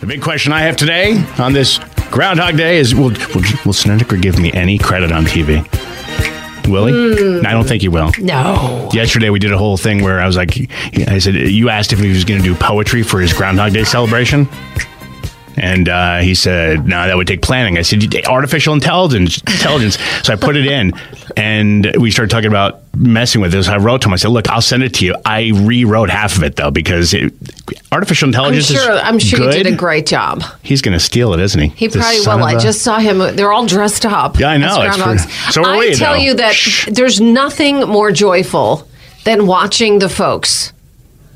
The big question I have today on this Groundhog Day is: Will Will, will Snedeker give me any credit on TV? Will he? Hmm. I don't think he will. No. Yesterday we did a whole thing where I was like, I said, you asked if he was going to do poetry for his Groundhog Day celebration. And uh, he said, "No, that would take planning." I said, "Artificial intelligence, intelligence." so I put it in, and we started talking about messing with this. I wrote to him. I said, "Look, I'll send it to you." I rewrote half of it though because it, artificial I'm intelligence sure. is I'm sure good. you did a great job. He's going to steal it, isn't he? He The probably will. I a- just saw him. They're all dressed up. Yeah, I know. as It's groundhogs. for- so are I we, tell though. you that Shh. there's nothing more joyful than watching the folks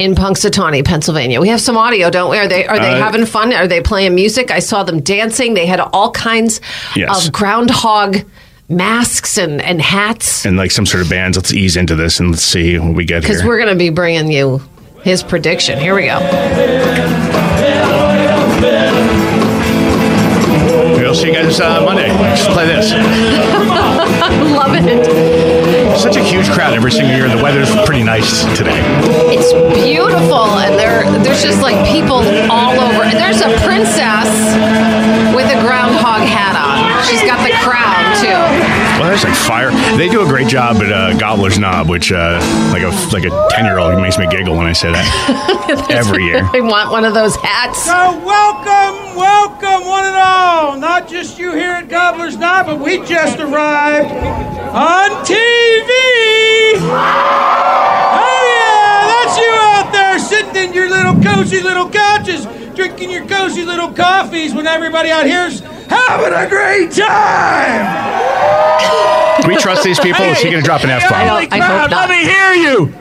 in Punxsutawney, Pennsylvania. We have some audio, don't we? Are they are they Uh, having fun? Are they playing music? I saw them dancing. They had all kinds Yes. of groundhog masks and, and hats. and like some sort of bands. Let's ease into this and let's see what we get Because we're going to be bringing you his prediction. Here we go. We'll see you guys uh, Monday. Just play this. Crowd every single year. The weather's pretty nice today. It's beautiful, and there there's just like people all over. And there's a princess with a groundhog hat on. She's got the crown too. Well, there's like fire. They do a great job at uh, Gobbler's Knob, which uh, like a like a ten year old makes me giggle when I say that every year. I want one of those hats. So welcome, welcome, one and all. Not just you here at Gobbler's Knob, but we just arrived on TV. Oh yeah, that's you out there sitting in your little cozy little couches, drinking your cozy little coffees when everybody out here's having a great time. Do we trust these people? Is he going to drop an F I bomb? don't- I hope not. Let me hear you.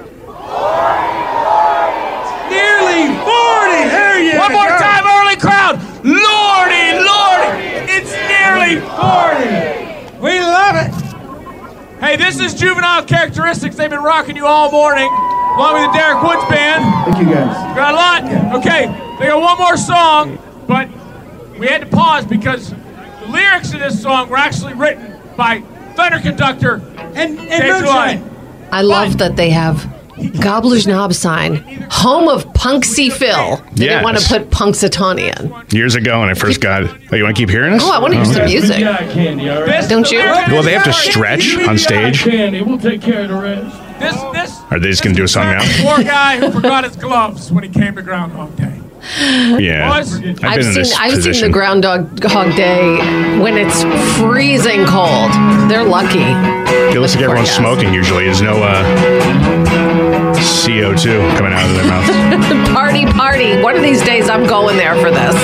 Nearly 40. There you One more go. time, early crowd. Lordy, Lordy, it's nearly 40. We love it. Hey, this is Juvenile Characteristics. They've been rocking you all morning, along with the Derek Woods Band. Thank you guys. Got a lot. Okay, they got one more song, but we had to pause because the lyrics of this song were actually written by Thunder Conductor And, and Dave moonshine. July. I love that they have Gobbler's Knob sign, home of Punxsy Phil. They didn't want to put Punxsutawney in. Years ago, when I first got. Oh, you want to keep hearing us? Oh, I want to hear some music. candy, all This- Don't you? Well, they have to stretch on stage. Candy, we'll take care of the rest. This, this. Are they just gonna do a song now? Poor guy who forgot his gloves when he came to Groundhog Day. Yeah. I've I've in seen this I've seen the Groundhog Hog Day when it's freezing cold. They're lucky. It looks like everyone's smoking usually. There's no uh, CO2 coming out of their mouth. Party, party. One of these days I'm going there for this.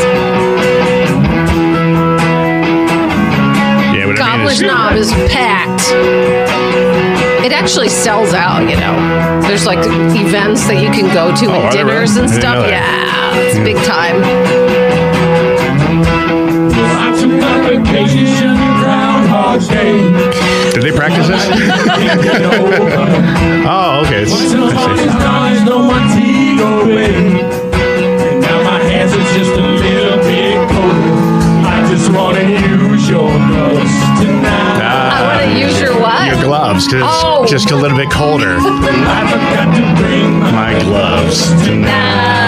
Yeah, what I mean Gobbler's Knob is packed. It actually sells out, you know. There's like events that you can go to Oh, and dinners and stuff. Yeah, it's big time. I took my vacation Groundhog Day. did they practice this? oh, okay. It's, Till I honey's see. gone, no more tea go away. And now my hands are just a little bit. I just wanna use your gloves tonight. Ah, I want to use your what? Your gloves, because Oh. it's just a little bit colder. I forgot to bring my My gloves tonight.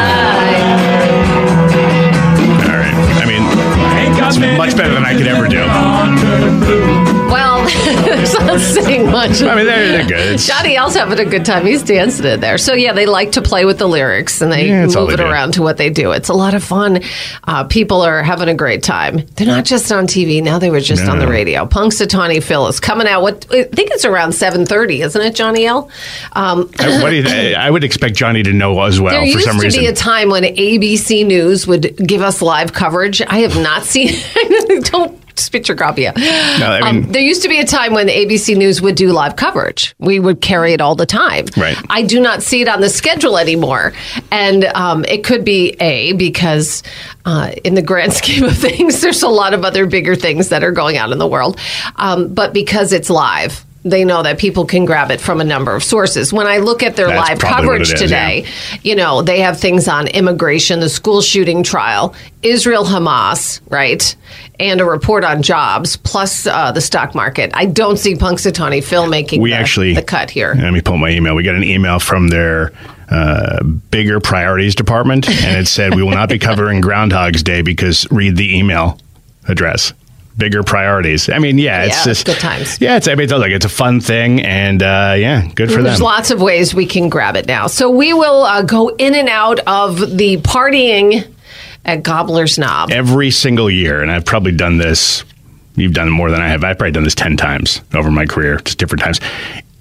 Many much better than I could ever do. Well, there's not saying much. I mean, they're, they're good. It's- Johnny L's having a good time. He's dancing in there. So yeah, they like to play with the lyrics and they Yeah, that's all move they it do. around to what they do. It's a lot of fun. Uh, people are having a great time. They're not just on TV now; they were just on the No. radio. Punxsutawney Phil is coming out. What I think it's around seven thirty, isn't it, Johnny L? Um, I, what do you, I would expect Johnny to know as well there for used some to reason. be a time when ABC News would give us live coverage. I have not seen. don't spit your copy. out. I mean- um, there used to be a time when ABC News would do live coverage. We would carry it all the time. Right. I do not see it on the schedule anymore, and um, it could be a because uh, in the grand scheme of things, there's a lot of other bigger things that are going on in the world, um, but because it's live. They know that people can grab it from a number of sources. When I look at their That's live coverage is, today, you know, they have things on immigration, the school shooting trial, Israel Hamas, right? And a report on jobs, plus uh, the stock market. I don't see Punxsutawney Phil making we the, actually the cut here. Let me pull my email. We got an email from their uh, bigger priorities department, and it said we will not be covering Groundhog's Day because read the email address. Bigger priorities. I mean, yeah, it's Yeah, just good times. Yeah, it's I mean, it's like it's a fun thing, and uh, yeah, good for There's them. There's lots of ways we can grab it now. So we will uh, go in and out of the partying at Gobbler's Knob. Every single year, and I've probably done this. You've done more than I have. I've probably done this ten times over my career, just different times.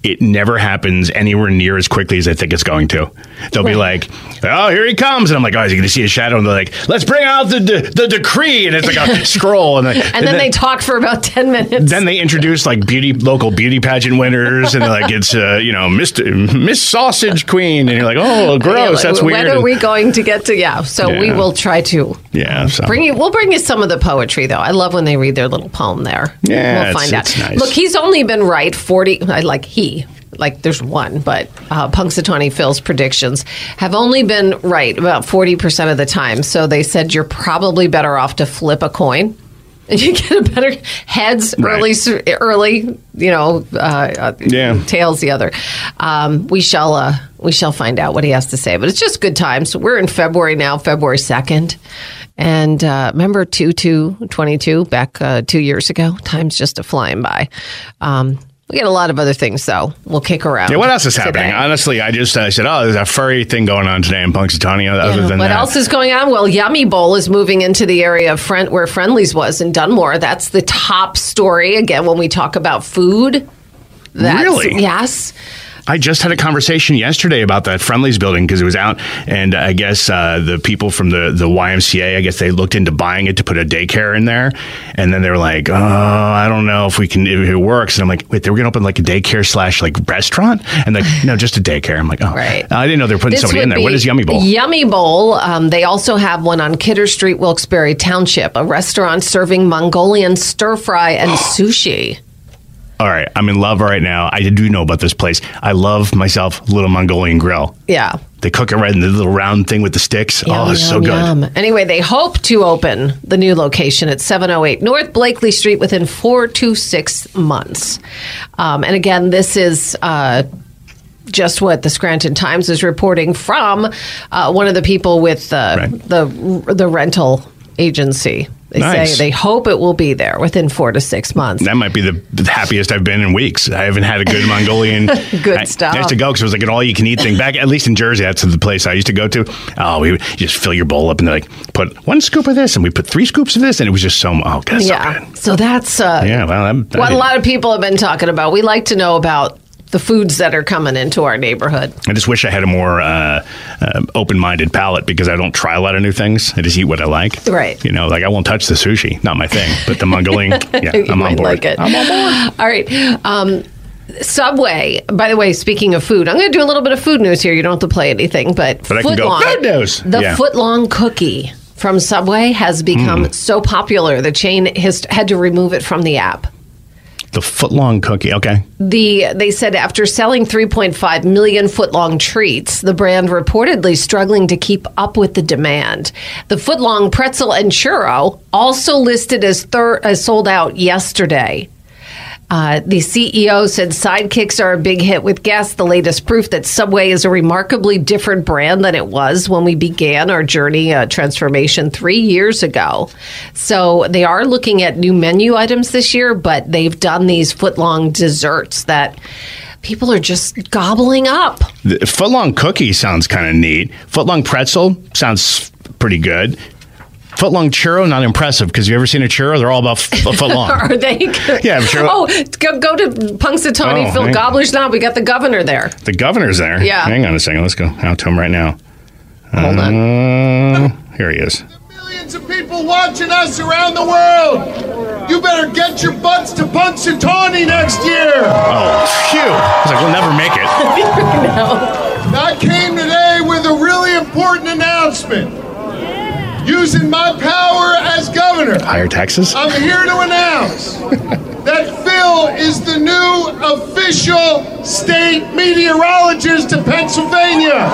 It never happens anywhere near as quickly as I think it's going to. They'll be like, "Oh, here he comes," and I'm like, "Oh, is he going to see a shadow?" And they're like, "Let's bring out the de- the decree," and it's like a scroll, and, like, and then they talk for about 10 minutes. then they introduce like beauty local beauty pageant winners, and they're like it's uh, you know Miss Miss Sausage Queen, and you're like, oh, gross, Yeah, like, that's when weird. When are we going to get to? Yeah, so we will try to yeah, so. bring you. We'll bring you some of the poetry, though. I love when they read their little poem there. Yeah, we'll find out. nice. Look, he's only been right forty. I like he. Like there's one, but uh, Punxsutawney Phil's predictions have only been right about forty percent of the time. So they said you're probably better off to flip a coin. And you get a better heads Right. early, early, you know, uh, uh, Yeah. tails the other. Um, we shall uh, we shall find out what he has to say. But it's just good times. We're in February now, February second, and uh, remember two two twenty two back uh, two years ago. Time's just a flying by. Um, we got a lot of other things though. We'll kick around. Yeah, what else is today. happening? Honestly, I just uh, said, oh, there's a furry thing going on today in Punxsutawney. Other Yeah, than what that, else is going on? Well, Yummy Bowl is moving into the area of Friend, where Friendly's was in Dunmore. That's the top story. Again, when we talk about food. That's, Really? Yes. I just had a conversation yesterday about that Friendly's building because it was out, and I guess uh, the people from the, the YMCA, I guess they looked into buying it to put a daycare in there, and then they were like, "Oh, I don't know if we can if it works." And I'm like, "Wait, they were going to open like a daycare slash like restaurant?" And like, no, just a daycare. I'm like, "Oh, Right. I didn't know they were putting This somebody in there." What is Yummy Bowl? Yummy Bowl. Um, they also have one on Kidder Street, Wilkes-Barre Township, a restaurant serving Mongolian stir fry and sushi. All right, I'm in love right now. I do know about this place. I love myself Little Mongolian Grill. Yeah. They cook it right in the little round thing with the sticks. oh, Yum, it's so good. yum. Anyway, they hope to open the new location at 708 North Blakely Street within four to six months. Um, and again, this is. Uh, just what the Scranton Times is reporting from uh, one of the people with uh, Right. the the rental agency. They Nice. say they hope it will be there within four to six months. That might be the, happiest I've been in weeks. I haven't had a good Mongolian. Good I, stuff. I used to go because it was like an all you can eat thing. Back at least in Jersey, that's the place I used to go to. Oh, we just fill your bowl up and they're like put one scoop of this, and we put three scoops of this, and it was just so oh, God, so yeah. good. So that's uh, Yeah, well, I'm, what a lot of people have been talking about. We like to know about the foods that are coming into our neighborhood. I just wish I had a more uh, uh, open-minded palate because I don't try a lot of new things. I just eat what I like. Right. You know, like I won't touch the sushi, not my thing. But the Mongolian, yeah, I'm on might board. like it. I'm on board. All right. Um, Subway. By the way, speaking of food, I'm going to do a little bit of food news here. You don't have to play anything, but, But I can go, footlong- "Food news." The Yeah. footlong cookie from Subway has become Hmm. so popular. The chain has had to remove it from the app. The foot-long cookie. Okay. The they said after selling 3.5 million footlong treats, the brand reportedly struggling to keep up with the demand. The footlong pretzel and churro also listed as third as sold out yesterday. Uh, the CEO said sidekicks are a big hit with guests. The latest proof that Subway is a remarkably different brand than it was when we began our journey uh, transformation three years ago. So they are looking at new menu items this year, but they've done these footlong desserts that people are just gobbling up. The footlong cookie sounds kind of neat. Footlong pretzel sounds pretty good. Footlong churro, not impressive because you ever seen a churro? They're all about f- a foot long. Are they? Yeah, I'm sure- Oh, go, go to Punxsutawney Oh, Phil hang- Gobbler's now. We got the governor there. the governor's there. Yeah. Hang on a second. Let's go out to him right now. Hold on. Uh, here he is. Millions of people watching us around the world. You better get your butts to Punxsutawney next year. Oh, phew. I was like, we'll never make it. I came today with a really important announcement. Using my power as governor, Higher taxes? I'm here to announce that Phil is the new official state meteorologist of Pennsylvania.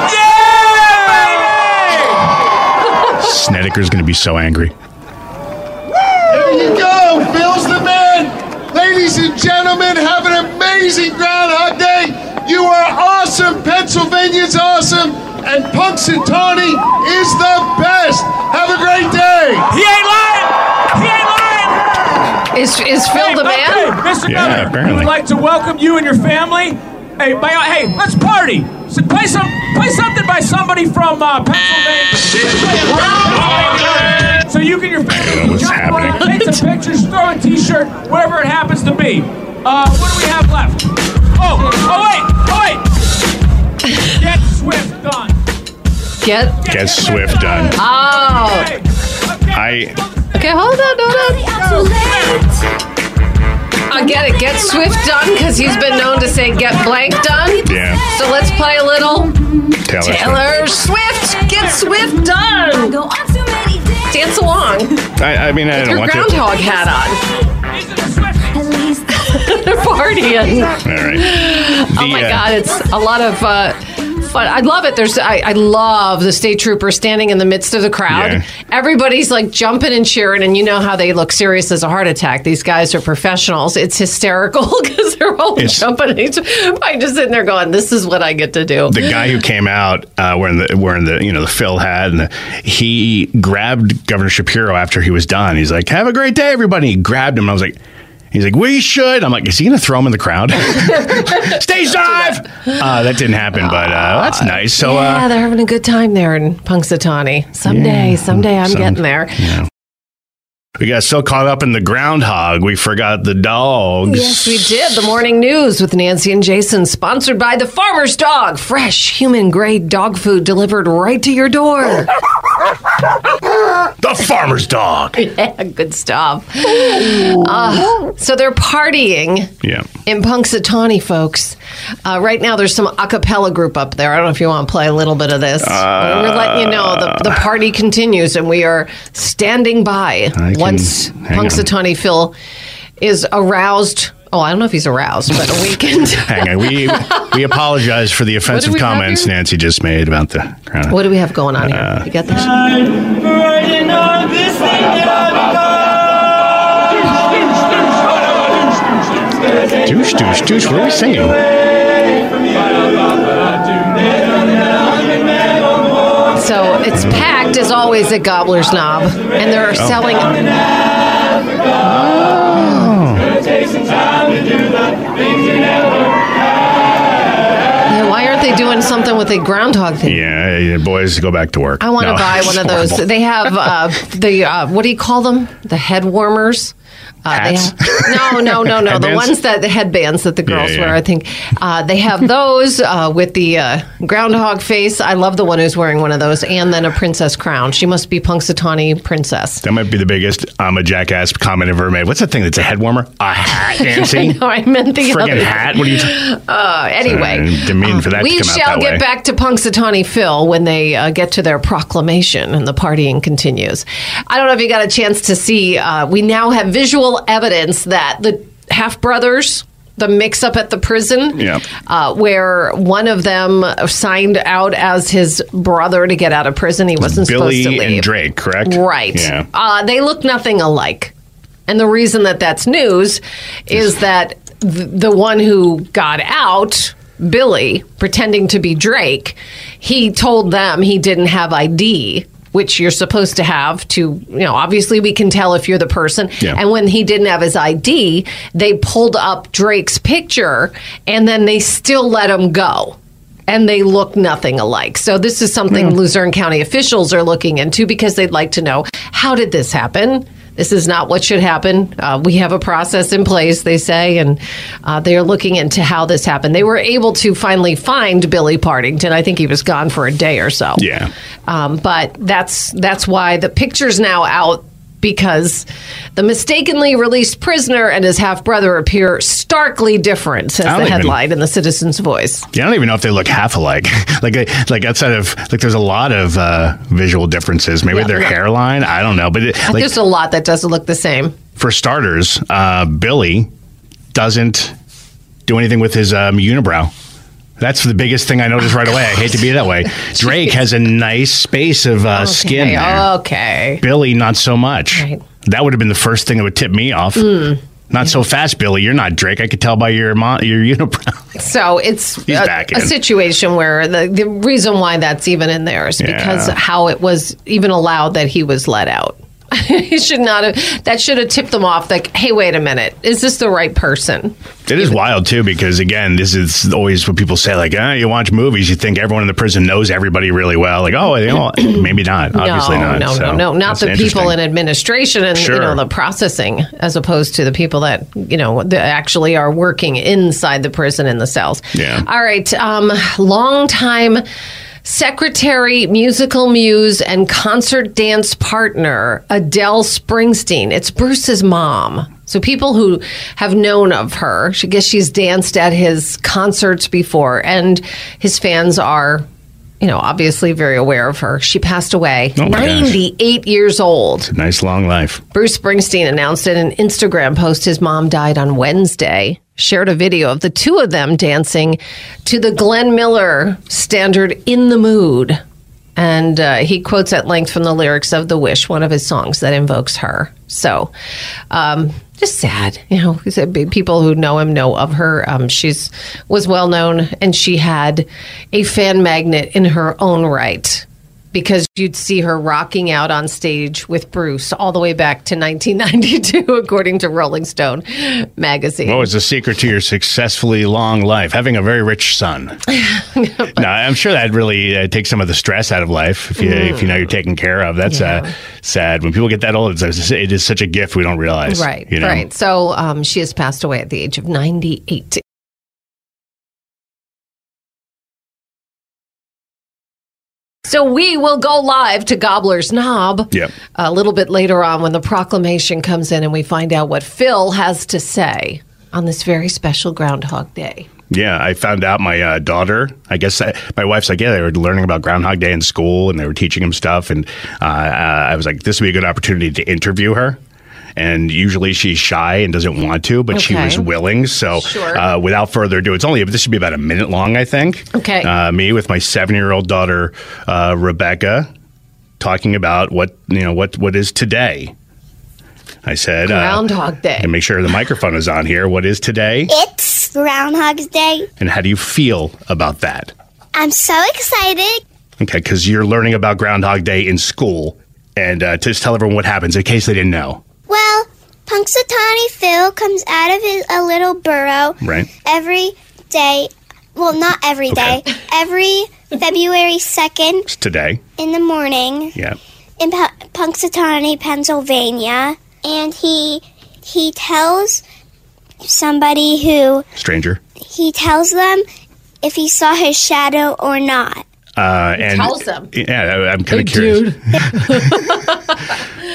Snedeker's going to be so angry. There you go. Phil's the man. Ladies and gentlemen, have an amazing Groundhog Day. You are awesome. Pennsylvania's awesome. And Punxsutawney is the best. Have a great day. He ain't lying. He ain't lying. Is is Phil Hey, the okay, man? Mr. Yeah, Governor, we'd like to welcome you and your family. Hey, by, hey, let's party. So play some, play something by somebody from uh, Pennsylvania. So you can your family know what's jump around, happening. take some pictures, throw a T-shirt, wherever it happens to be. Uh, what do we have left? Oh, oh wait, oh wait. Get Swift done. Get Get Swift done. oh. I Okay, hold on, hold on. I get it. Get Swift done because he's been known to say get blank done. yeah. So let's play a little Taylor. Swift. Taylor Swift. Get Swift done. Dance along. I, I mean, I don't Your want groundhog hat on. These are the Swifties. They're partying. to. All right. Oh my God, it's a lot of uh, fun. I love it. There's, I, I love the state trooper standing in the midst of the crowd. Yeah. Everybody's like jumping and cheering, and you know how they look serious as a heart attack. These guys are professionals. It's hysterical because they're all It's- jumping. And probably just sitting there going, "This is what I get to do." the guy who came out uh, wearing the wearing the you know the Phil hat and the, he grabbed Governor Shapiro after he was done. He's like, "Have a great day, everybody." He grabbed him. I was like. He's like, we should. I'm like, is he going to throw him in the crowd? Stage dive. Uh, that didn't happen, but uh, that's nice. So, yeah, uh, they're having a good time there in Punxsutawney. Someday, someday, I'm some- getting there. yeah. we got so caught up in the groundhog, we forgot the dogs. Yes, we did. The morning news with Nancy and Jason, sponsored by the Farmer's Dog. Fresh, human grade dog food delivered right to your door. The farmer's dog. yeah, good stuff. Uh, so they're partying Yeah. in Punxsutawney, folks. Uh, right now, there's some a cappella group up there. I don't know if you want to play a little bit of this. We're letting you know the, the party continues, and we are standing by I once hang on. Phil is aroused. Oh, I don't know if he's aroused, but awakened. Hang on. We, we apologize for the offensive comments? Nancy just made about the groundhog. what do we have going on here? Uh, you got this? Douche, douche, douche. What are we singing? So it's packed as always at Gobbler's Knob, and they're oh. selling. Yeah, why aren't they doing something with a groundhog thing? Yeah, yeah, boys, go back to work. I want to No, buy one of those. horrible. They have uh, the uh, what do you call them? The head warmers. Uh, they have, no, no, no, no. the ones that the headbands that the girls yeah. wear. I think uh, they have those uh, with the uh, groundhog face. I love the one who's wearing one of those, and then a princess crown. She must be Punxsutawney princess. That might be the biggest I'm a jackass comment I've ever made. What's the thing that's a head warmer? A hat, Nancy? No, I meant the Friggin' other. hat? What are you talking Uh, anyway, didn't for that we shall get way. back to Punxsutawney Phil when they uh, get to their proclamation and the partying continues. I don't know if you got a chance to see. Uh, we now have visual evidence that the half brothers. The mix up at the prison, Yeah. uh, where one of them signed out as his brother to get out of prison. He wasn't Billy supposed to leave. and Drake, correct? Right. Yeah. Uh, they look nothing alike. And the reason that that's news is that th- the one who got out, Billy, pretending to be Drake, he told them he didn't have ID. Which you're supposed to have to, you know, obviously we can tell if you're the person. Yeah. And when he didn't have his ID, they pulled up Drake's picture and then they still let him go and they look nothing alike. So this is something hmm. Luzerne County officials are looking into because they'd like to know how did this happen. This is not what should happen. Uh, we have a process in place, they say, and uh, they are looking into how this happened. They were able to finally find Billy Partington. I think he was gone for a day or so. Yeah. Um, but that's that's why the picture's now out because the mistakenly released prisoner and his half brother appear starkly different, says the don't even- headline in the Citizen's Voice. Yeah, I don't even know if they look half alike. like, they- like outside of like, there's a lot of uh, visual differences. Maybe Yeah. their hairline. I don't know, but it, like There's a lot that doesn't look the same. for starters, uh, Billy doesn't do anything with his um, unibrow. That's the biggest thing I noticed right away. I hate to be that way. Drake has a nice space of uh, skin Okay, there. okay. Billy, not so much. Right. That would have been the first thing that would tip me off. Not so fast, Billy. You're not Drake. I could tell by your mo- your unibrow. So it's a, back a situation where the, the reason why that's even in there is because Yeah. how it was even allowed that he was let out. he should not have. That should have tipped them off. Like, hey, wait a minute, is this the right person? It is wild too because again, this is always what people say. Like, ah, you watch movies, you think everyone in the prison knows everybody really well. Like, oh, you know, maybe not. Obviously no, not. no, So, no, no, not the people in administration and Sure. you know the processing, as opposed to the people that you know that actually are working inside the prison in the cells. Yeah. All right. Um, long time secretary, musical muse, and concert dance partner Adele Springsteen. It's Bruce's mom. So people who have known of her, I guess she's danced at his concerts before, and his fans are, you know, obviously very aware of her. She passed away, Oh my gosh. 98 years old. nice long life. Bruce Springsteen announced in an Instagram post his mom died on Wednesday. Shared a video of the two of them dancing to the Glenn Miller standard In the Mood. And uh, he quotes at length from the lyrics of The Wish, one of his songs that invokes her. So, um, just sad, you know. People who know him know of her. Um, she's was well known, and she had a fan magnet in her own right because you'd see her rocking out on stage with Bruce all the way back to 1992, according to Rolling Stone magazine. What was the secret to your successfully long life? Having a very rich son. no, I'm sure that really uh, takes some of the stress out of life. If you if you know you're taken care of, that's uh, sad. When people get that old, it's, it is such a gift we don't realize. Right, you know? right. So um, she has passed away at the age of 98. So we will go live to Gobbler's Knob Yep. a little bit later on when the proclamation comes in and we find out what Phil has to say on this very special Groundhog Day. Yeah, I found out my uh, daughter. I guess uh, my wife's like, yeah, they were learning about Groundhog Day in school, and they were teaching him stuff. And uh, uh, I was like, this would be a good opportunity to interview her. And usually she's shy and doesn't want to, but she was willing. So, Sure. uh, without further ado, it's only this should be about a minute long, I think. Okay. Uh, me with my seven-year-old daughter uh, Rebecca talking about what you know what what is today. I said, uh, Groundhog Day. and make sure the microphone is on here. What is today, It's Groundhog's Day. and how do you feel about that? I'm so excited. Okay, because you're learning about Groundhog Day in school, and uh, just tell everyone what happens in case they didn't know. Well, Punxsutawney Phil comes out of his a little burrow Right. every day. Well, not every day. Okay. Every February 2nd It's today. in the morning Yeah. in P- Punxsutawney, Pennsylvania, and he he tells somebody who Stranger. he tells them if he saw his shadow or not. Uh, and tells them. Yeah, I- I'm kind Hey, of curious.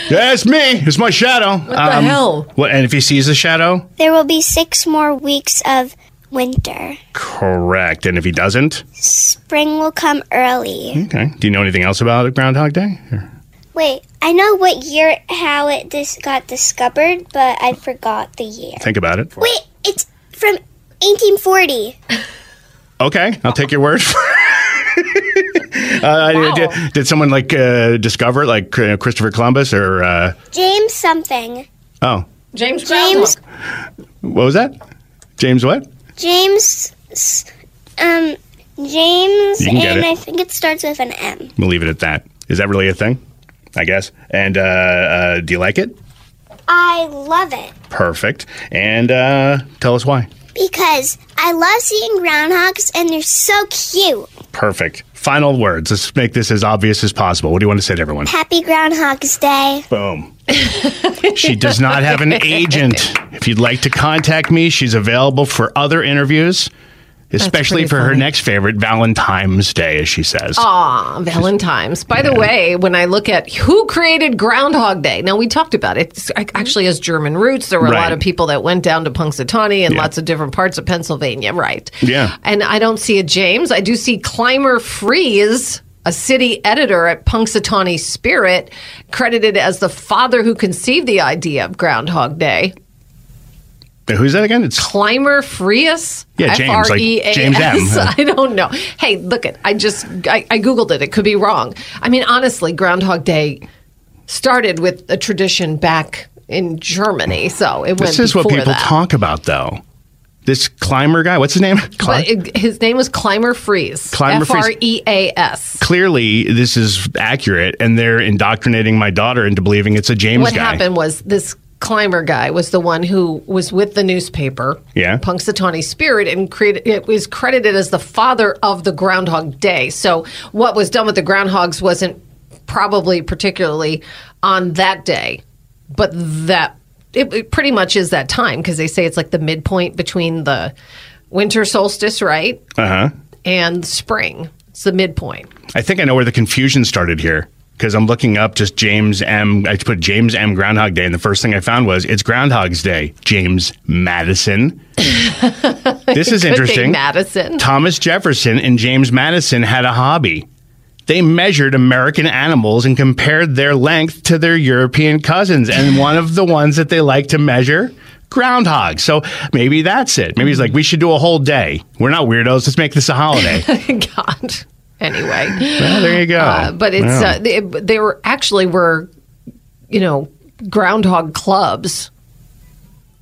Yeah, it's me. It's my shadow. What the hell? What? And if he sees the shadow, There will be six more weeks of winter. correct. And if he doesn't, Spring will come early. okay. Do you know anything else about Groundhog Day? Or- Wait, I know what year how it dis- got discovered, but I forgot the year. Think about it. Wait, it's from 1840. Okay, I'll take your word. for it. uh, did, did someone like uh, discover it, like uh, Christopher Columbus, or uh, James something. oh, James James Groundhog. what was that? James what? James um James You can get and it. I think it starts with an M. We'll leave it at that. Is that really a thing? I guess. And uh, uh, do you like it? I love it Perfect. And uh, tell us why. Because I love seeing groundhogs and they're so cute. Perfect. Final words. Let's make this as obvious as possible. What do you want to say to everyone? Happy Groundhog's Day. Boom. she does not have an agent. If you'd like to contact me, she's available for other interviews, especially for her funny. next favorite, Valentine's Day, as she says. Ah, Valentine's. By the way, when I look at who created Groundhog Day, now we talked about it. It's ac- actually has German roots. There were a lot of people that went down to Punxsutawney and Yeah. lots of different parts of Pennsylvania, right? Yeah. And I don't see a James. I do see Clymer Freas, a city editor at Punxsutawney Spirit, credited as the father who conceived the idea of Groundhog Day. Who's that again? It's Clymer Freas? Yeah, James, like James M. I don't know. Hey, look it. I just I, I googled it. It could be wrong. I mean, honestly, Groundhog Day started with a tradition back in Germany. So it went This is what people that. talk about, though. This Clymer guy, what's his name? It, his name was Clymer Freas. Clymer F Freas. R E A S. Clearly, this is accurate, and they're indoctrinating my daughter into believing it's a James What guy. happened was this Clymer guy was the one who was with the newspaper, Yeah. Punxsutawney Spirit, and created. It was credited as the father of the Groundhog Day. So what was done with the groundhogs wasn't probably particularly on that day, but that it, it pretty much is that time because they say it's like the midpoint between the winter solstice, right, Uh huh. and spring. It's the midpoint. I think I know where the confusion started here because I'm looking up just James M. I put James M. Groundhog Day, and the first thing I found was it's Groundhog's Day. James Madison. this is interesting. Madison. Thomas Jefferson and James Madison had a hobby. They measured American animals and compared their length to their European cousins. And one of the ones that they like to measure, groundhog. So maybe that's it. Maybe he's like, we should do a whole day. We're not weirdos. Let's make this a holiday. God. Anyway. well, there you go. Uh, but it's Yeah. uh, they, they were actually were you know groundhog clubs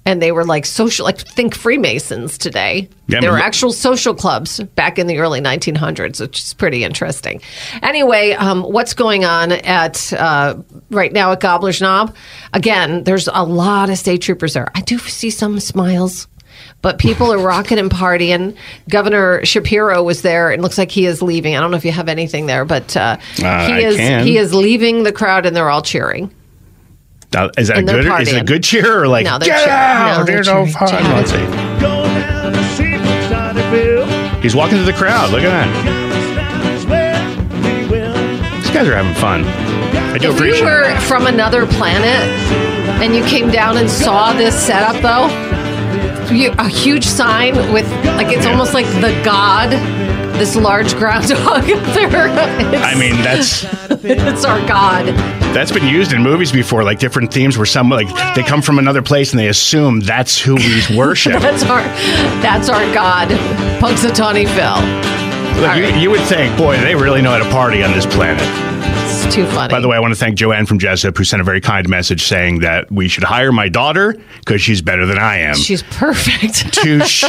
and they were like social like think freemasons today Yeah, they I were actual social clubs back in the early 1900s which is pretty interesting anyway um, what's going on at uh, right now at gobbler's knob again there's a lot of state troopers there i do see some smiles but people are rocking and partying. Governor Shapiro was there, and looks like he is leaving. I don't know if you have anything there, but uh, Uh, he I is can. he is leaving the crowd, and they're all cheering. Now, is that a and good? Is it a good cheer or like No, get cheering. out? No, they're no fun. Chad. Let's see. He's walking through the crowd. Look at that. These guys are having fun. I do If appreciate. you it. were from another planet and you came down and saw this setup, though, you, a huge sign with like it's almost like the god, this large groundhog there. I mean, that's it's our god. that's been used in movies before, like different themes where some like they come from another place and they assume that's who we worship. That's our that's our god, Punxsutawney Phil. Like, you, you would think, boy, they really know how to party on this planet. Too funny. By the way, I want to thank Joanne from Jessup who sent a very kind message saying that we should hire my daughter because she's better than I am. she's perfect. Touche.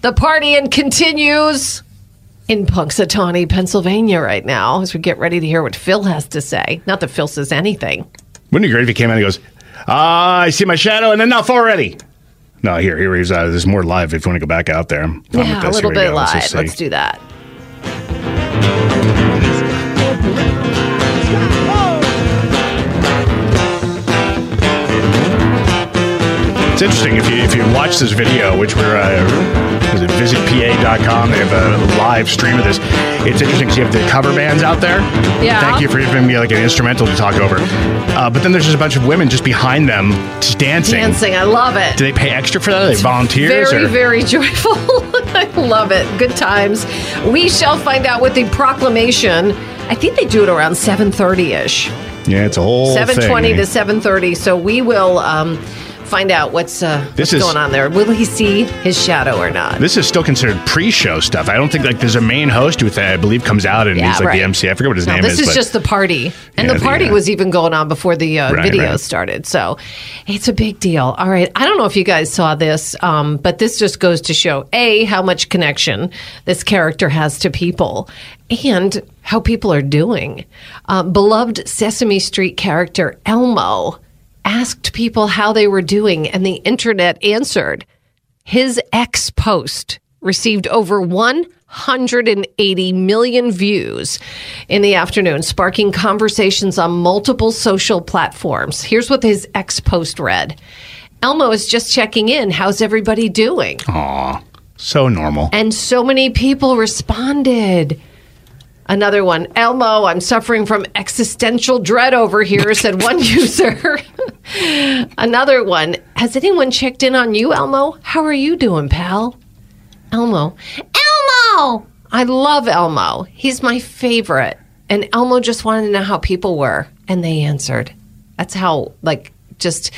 The partying continues in Punxsutawney, Pennsylvania right now as we get ready to hear what Phil has to say. Not that Phil says anything. Wouldn't it be great if he came out and he goes, Ah, I see my shadow and enough already. No, here, here he's uh, there's more live if you want to go back out there. I'm yeah, a little bit go. Let's live. Let's, do that. It's interesting if you if you watch this video, which we're uh, is it visitpa.com. They have a live stream of this. It's interesting because you have the cover bands out there. Yeah. Thank you for giving me like an instrumental to talk over. Uh, but then there's just a bunch of women just behind them just dancing. Dancing, I love it. Do they pay extra for that? Are they volunteers? Very, or? very joyful. I love it. Good times. We shall find out with the proclamation. I think they do it around 7.30ish. Yeah, it's a whole 7.20 to 7.30. So we will um, find out what's, uh, This what's is- going on there. Will he see his shadow or not? This is still considered pre-show stuff. I don't think like there's a main host who I believe comes out and Yeah, he's like right. the MC. I forget what his No, name this is. This is just the party, and Yeah, the party uh, was even going on before the uh, Right, video right. started. So it's a big deal. All right, I don't know if you guys saw this, um, but this just goes to show a how much connection this character has to people, and how people are doing. Um, beloved Sesame Street character Elmo asked people how they were doing, and the internet answered. His ex post received over 180 million views in the afternoon, sparking conversations on multiple social platforms. Here's what his ex post read Elmo is just checking in. How's everybody doing? Aw, so normal. And so many people responded. Another one, Elmo, I'm suffering from existential dread over here, said one user. Another one, has anyone checked in on you, Elmo? How are you doing, pal? Elmo, Elmo! I love Elmo. He's my favorite. And Elmo just wanted to know how people were, and they answered. That's how, like, just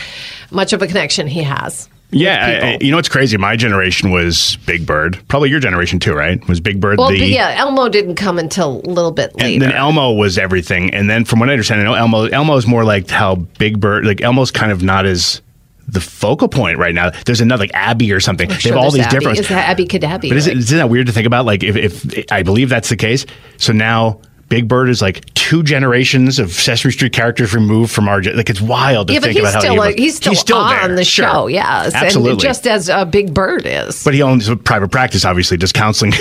much of a connection he has. Yeah, I- you know what's crazy? My generation was Big Bird. Probably your generation too, right? Was Big Bird well, the yeah, Elmo didn't come until a little bit later. And then Elmo was everything. And then from what I understand, I know Elmo Elmo's more like how Big Bird like Elmo's kind of not as the focal point right now. There's another like Abby or something. they Sure, have all these Abby. different Is that Abby Cadabby? But is it, right? isn't that weird to think about? Like if, if I believe that's the case, so now Big Bird is like two generations of Sesame Street characters removed from our like it's wild to yeah, but think he's about how still he uh, was- he's still, on there. the Sure. show. Yes, absolutely. and just as uh, Big Bird is. but he owns a private practice, obviously, just counseling.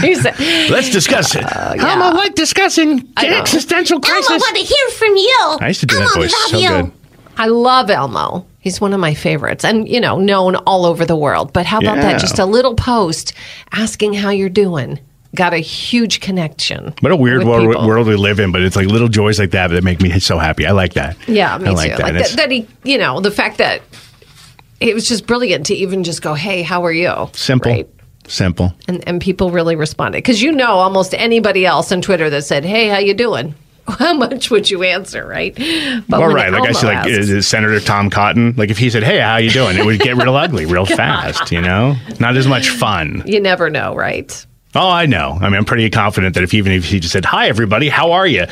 He's- Let's discuss it. Elmo like discussing I know. existential crisis. to hear from you. I used to do that voice so good. I love Elmo. He's one of my favorites, and you know, known all over the world. But how about Yeah. that? Just a little post asking how you're doing. Got a huge connection. What a weird world, world we live in, but it's like little joys like that that make me so happy. I like that. Yeah, me I like too. that. Like that, that he, you know, the fact that it was just brilliant to even just go, "Hey, how are you?" simple. Right? Simple. and and people really responded because you know almost anybody else on Twitter that said, "Hey, how you doing?" How much would you answer, right? But Well, right. Like I said, like asks- uh, Senator Tom Cotton. Like if he said, "Hey, how you doing?" It would get real ugly real fast. You know, not as much fun. you never know, right? Oh, I know. I mean, I'm pretty confident that if even if he just said, "Hi, everybody, how are you?"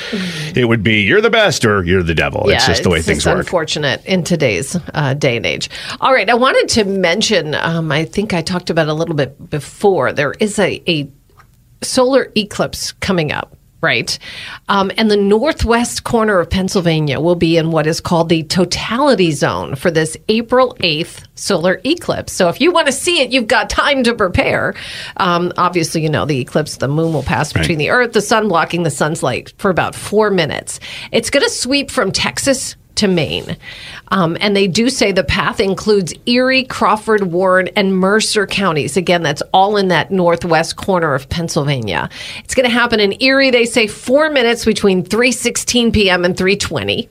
it would be, "You're the best" or "You're the devil." it's just the way things work. unfortunate in today's uh, day and age. All right, I wanted to mention. Um, I think I talked about a little bit before. There is a, a solar eclipse coming up. Right. Um, and the northwest corner of Pennsylvania will be in what is called the totality zone for this April 8th solar eclipse. So if you want to see it, you've got time to prepare. Um, obviously, you know, the eclipse, the moon will pass between the earth, the sun blocking the sun's light for about four minutes. It's going to sweep from Texas to Maine. Um, and they do say the path includes Erie, Crawford, Warren, and Mercer counties. Again, that's all in that northwest corner of Pennsylvania. It's going to happen in Erie. They say four minutes between 3:16 p.m. and 3:20.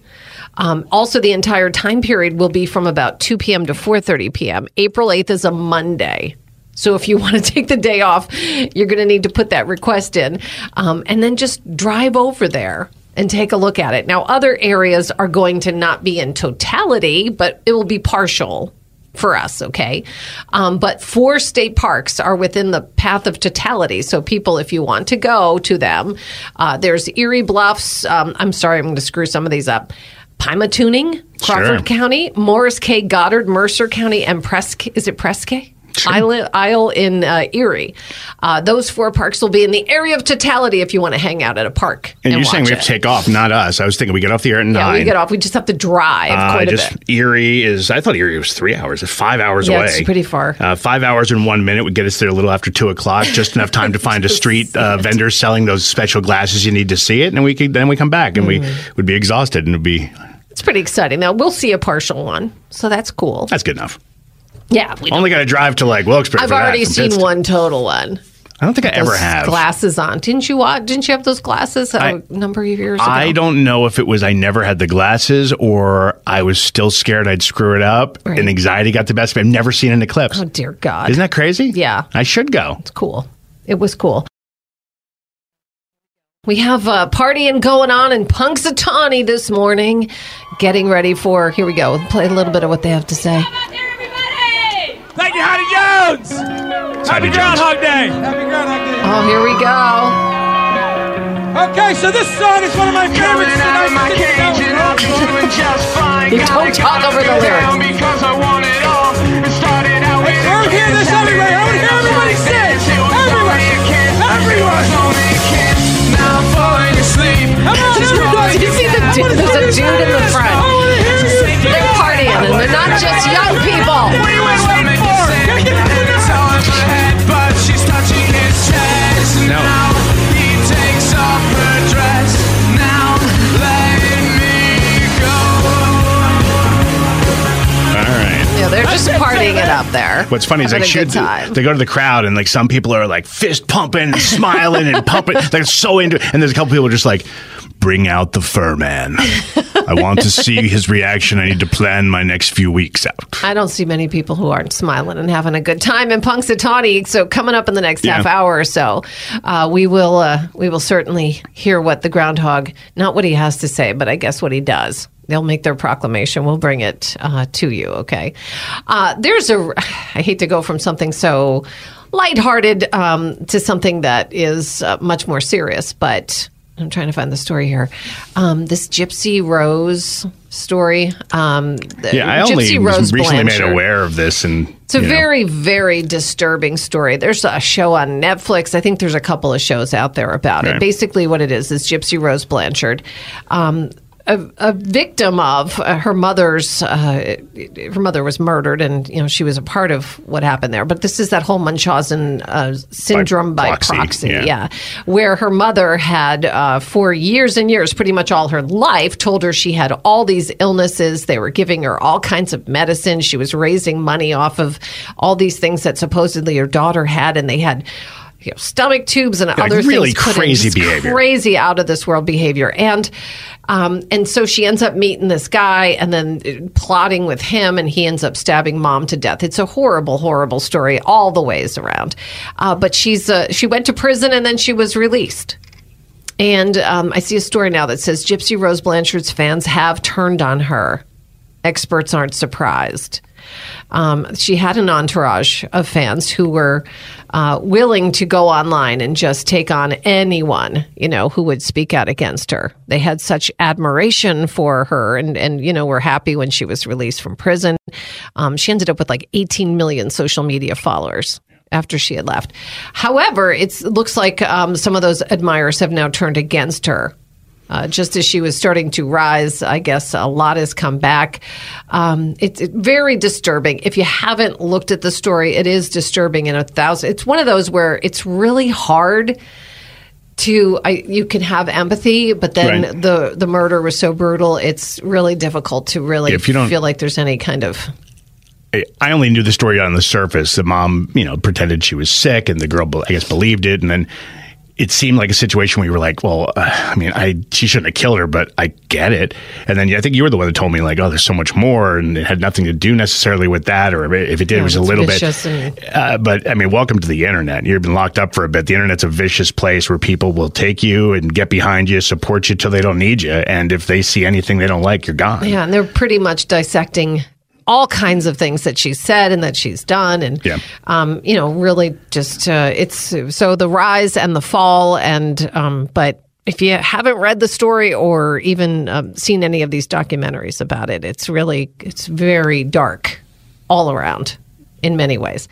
Um, also, the entire time period will be from about 2 p.m. to 4:30 p.m. April 8th is a Monday. So if you want to take the day off, you're going to need to put that request in, um, and then just drive over there and take a look at it. Now, other areas are going to not be in totality, but it will be partial for us, okay? Um, but four state parks are within the path of totality. So, people, if you want to go to them, uh, there's Erie Bluffs. Um, I'm sorry, I'm going to screw some of these up. Pymatuning, Crawford Sure. County, Maurice K. Goddard, Mercer County, and Presque. Is it Presque? Isle, Isle in uh, Erie. Uh, those four parks will be in the area of totality if you want to hang out at a park. and you're saying we have it. to take off, not us. I was thinking we get off the air at Yeah, nine. we get off. We just have to drive Uh, quite a just bit. Erie is. I thought Erie was three hours. It's five hours Yeah, away. it's pretty far. Uh, five hours and one minute would get us there a little after two o'clock. Just enough time to find a street uh, vendor selling those special glasses you need to see it, and we could then we come back and we Mm-hmm. would be exhausted and it'd be It's pretty exciting. Now we'll see a partial one, so that's cool. that's good enough. Yeah, we Only got to drive to like Wilkes-Barre. I've already seen Pittston. one total one. I don't think I ever have. glasses on. Didn't you? wa- Didn't you have those glasses a I- number of years ago? I don't know if it was I never had the glasses or I was still scared I'd screw it up Right. and anxiety got the best of me. I've never seen an eclipse. Oh dear God! Isn't that crazy? Yeah. I should go. It's cool. It was cool. We have uh, partying going on in Punxsutawney this morning, getting ready for. Here we go. Play a little bit of what they have to say. Thank you, Jones. Happy Groundhog Day. Happy Groundhog Day. Oh, here we go. Okay, so this song is one of my favorites. Coming out of my cage and I'll be doing just fine. You don't talk over the lyrics. Because I want it all. It started out with I wanna hear this everywhere. I wanna hear everybody sing. Everyone. Everyone. Now I'm falling asleep. Come on, everybody. Did you see the dude? There's a dude in the I front. wanna hear you. They're partying, and they're not just young people. What are you right. Yeah, they're just partying it up there. What's funny is Having like a good should they go to the crowd and like some people are like fist pumping, and smiling, and pumping. They're so into it, and there's a couple people just like, bring out the fur man. I want to see his reaction. I need to plan my next few weeks out. I don't see many people who aren't smiling and having a good time in Punxsutawney. So coming up in the next half hour or so, uh, we will uh, we will certainly hear what the groundhog, not what he has to say, but I guess what he does. they'll make their proclamation. We'll bring it uh, to you. Okay. Uh, there's a. I hate to go from something so lighthearted um, to something that is uh, much more serious, but I'm trying to find the story here. Um, this Gypsy Rose story. Um, Yeah, I only Gypsy was Rose recently made aware of this, and It's a you know, very, very disturbing story. There's a show on Netflix. I think there's a couple of shows out there about it. Basically, what it is is Gypsy Rose Blanchard. Um, a, a victim of uh, her mother's, uh, her mother was murdered, and you know she was a part of what happened there. But this is that whole Munchausen uh, syndrome by, proxy, proxy, yeah. yeah, where her mother had uh, for years and years, pretty much all her life, told her she had all these illnesses. They were giving her all kinds of medicine. She was raising money off of all these things that supposedly her daughter had, and they had. You know, stomach tubes and other really things in, crazy behavior. crazy out of this world behavior, and um, and so she ends up meeting this guy, and then uh, plotting with him, and he ends up stabbing mom to death. It's a horrible, horrible story all the ways around. Uh, but she's uh, she went to prison, and then she was released. And um, I see a story now that says Gypsy Rose Blanchard's fans have turned on her. Experts aren't surprised. Um, she had an entourage of fans who were uh, willing to go online and just take on anyone, you know, who would speak out against her. They had such admiration for her, and and you know, were happy when she was released from prison. Um, she ended up with like 18 million social media followers after she had left. However, it looks like um, some of those admirers have now turned against her. Uh, just as she was starting to rise, I guess a lot has come back. Um, it's very disturbing. If you haven't looked at the story, it is disturbing in a thousand. It's one of those where it's really hard to I, you can have empathy, but then Right. the the murder was so brutal. It's really difficult to really If you don't- feel like there's any kind of I only knew the story on the surface. The mom, you know, pretended she was sick, and the girl, I guess, believed it. And then it seemed like a situation where you were like, "Well, uh, I mean, I she shouldn't have killed her, but I get it." And then I think you were the one that told me, like, "Oh, there's so much more," and it had nothing to do necessarily with that, or if it did, it was a little vicious bit. Uh, but I mean, welcome to the internet. You've been locked up for a bit. The internet's a vicious place where people will take you and get behind you, support you till they don't need you, and if they see anything they don't like, you're gone. Yeah, and they're pretty much dissecting all kinds of things that she's said and that she's done, and Yeah. um, you know, really just uh, it's so the rise and the fall, and um, but. If you haven't read the story or even um, seen any of these documentaries about it, it's really it's very dark all around in many ways.